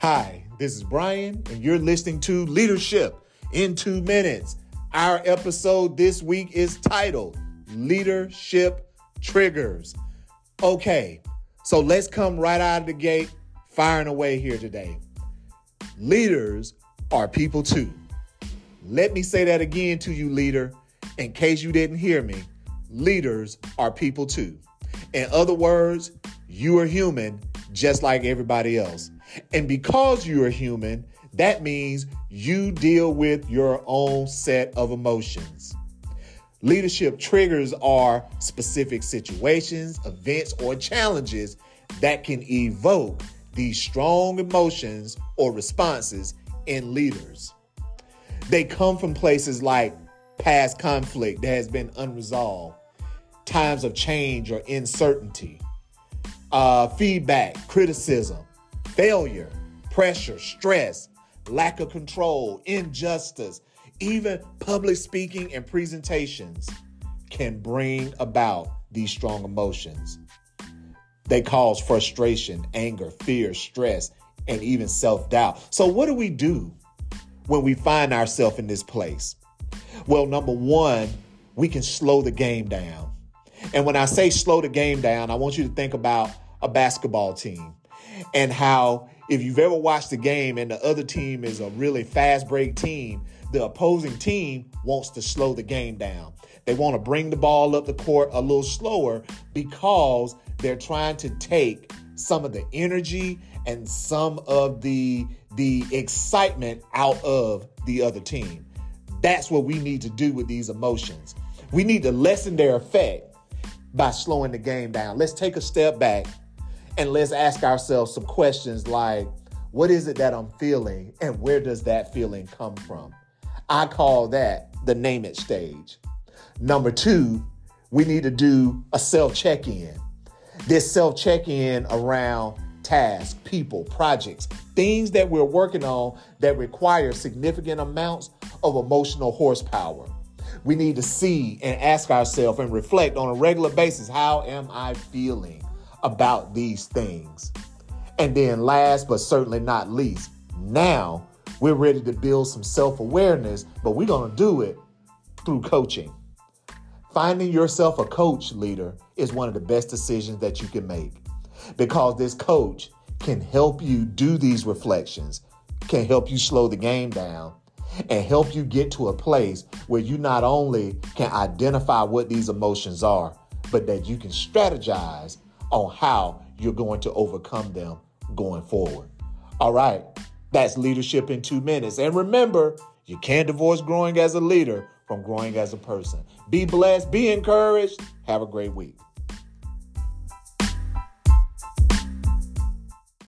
Hi, this is Brian, and you're listening to Leadership in Two Minutes. Our episode this week is titled Leadership Triggers. Okay, so let's come right out of the gate, firing away here today. Leaders are people too. Let me say that again to you, leader, in case you didn't hear me. Leaders are people too. In other words, you are human just like everybody else. And because you are human, that means you deal with your own set of emotions. Leadership triggers are specific situations, events, or challenges that can evoke these strong emotions or responses in leaders. They come from places like past conflict that has been unresolved, times of change or uncertainty, uh, feedback, criticism, failure, pressure, stress, lack of control, injustice, even public speaking and presentations can bring about these strong emotions. They cause frustration, anger, fear, stress, and even self doubt. So, what do we do when we find ourselves in this place? Well, number one, we can slow the game down. And when I say slow the game down, I want you to think about a basketball team and how if you've ever watched the game and the other team is a really fast break team, the opposing team wants to slow the game down. They want to bring the ball up the court a little slower because they're trying to take some of the energy and some of the the excitement out of the other team. That's what we need to do with these emotions. We need to lessen their effect by slowing the game down. Let's take a step back and let's ask ourselves some questions like what is it that I'm feeling and where does that feeling come from? I call that the name it stage. Number two, we need to do a self check in. This self check in around tasks, people, projects, things that we're working on that require significant amounts of emotional horsepower. We need to see and ask ourselves and reflect on a regular basis how am I feeling about these things? And then, last but certainly not least, now we're ready to build some self awareness, but we're going to do it through coaching. Finding yourself a coach leader is one of the best decisions that you can make because this coach can help you do these reflections, can help you slow the game down, and help you get to a place where you not only can identify what these emotions are, but that you can strategize on how you're going to overcome them going forward. All right, that's leadership in two minutes. And remember, you can't divorce growing as a leader from growing as a person. Be blessed, be encouraged. Have a great week.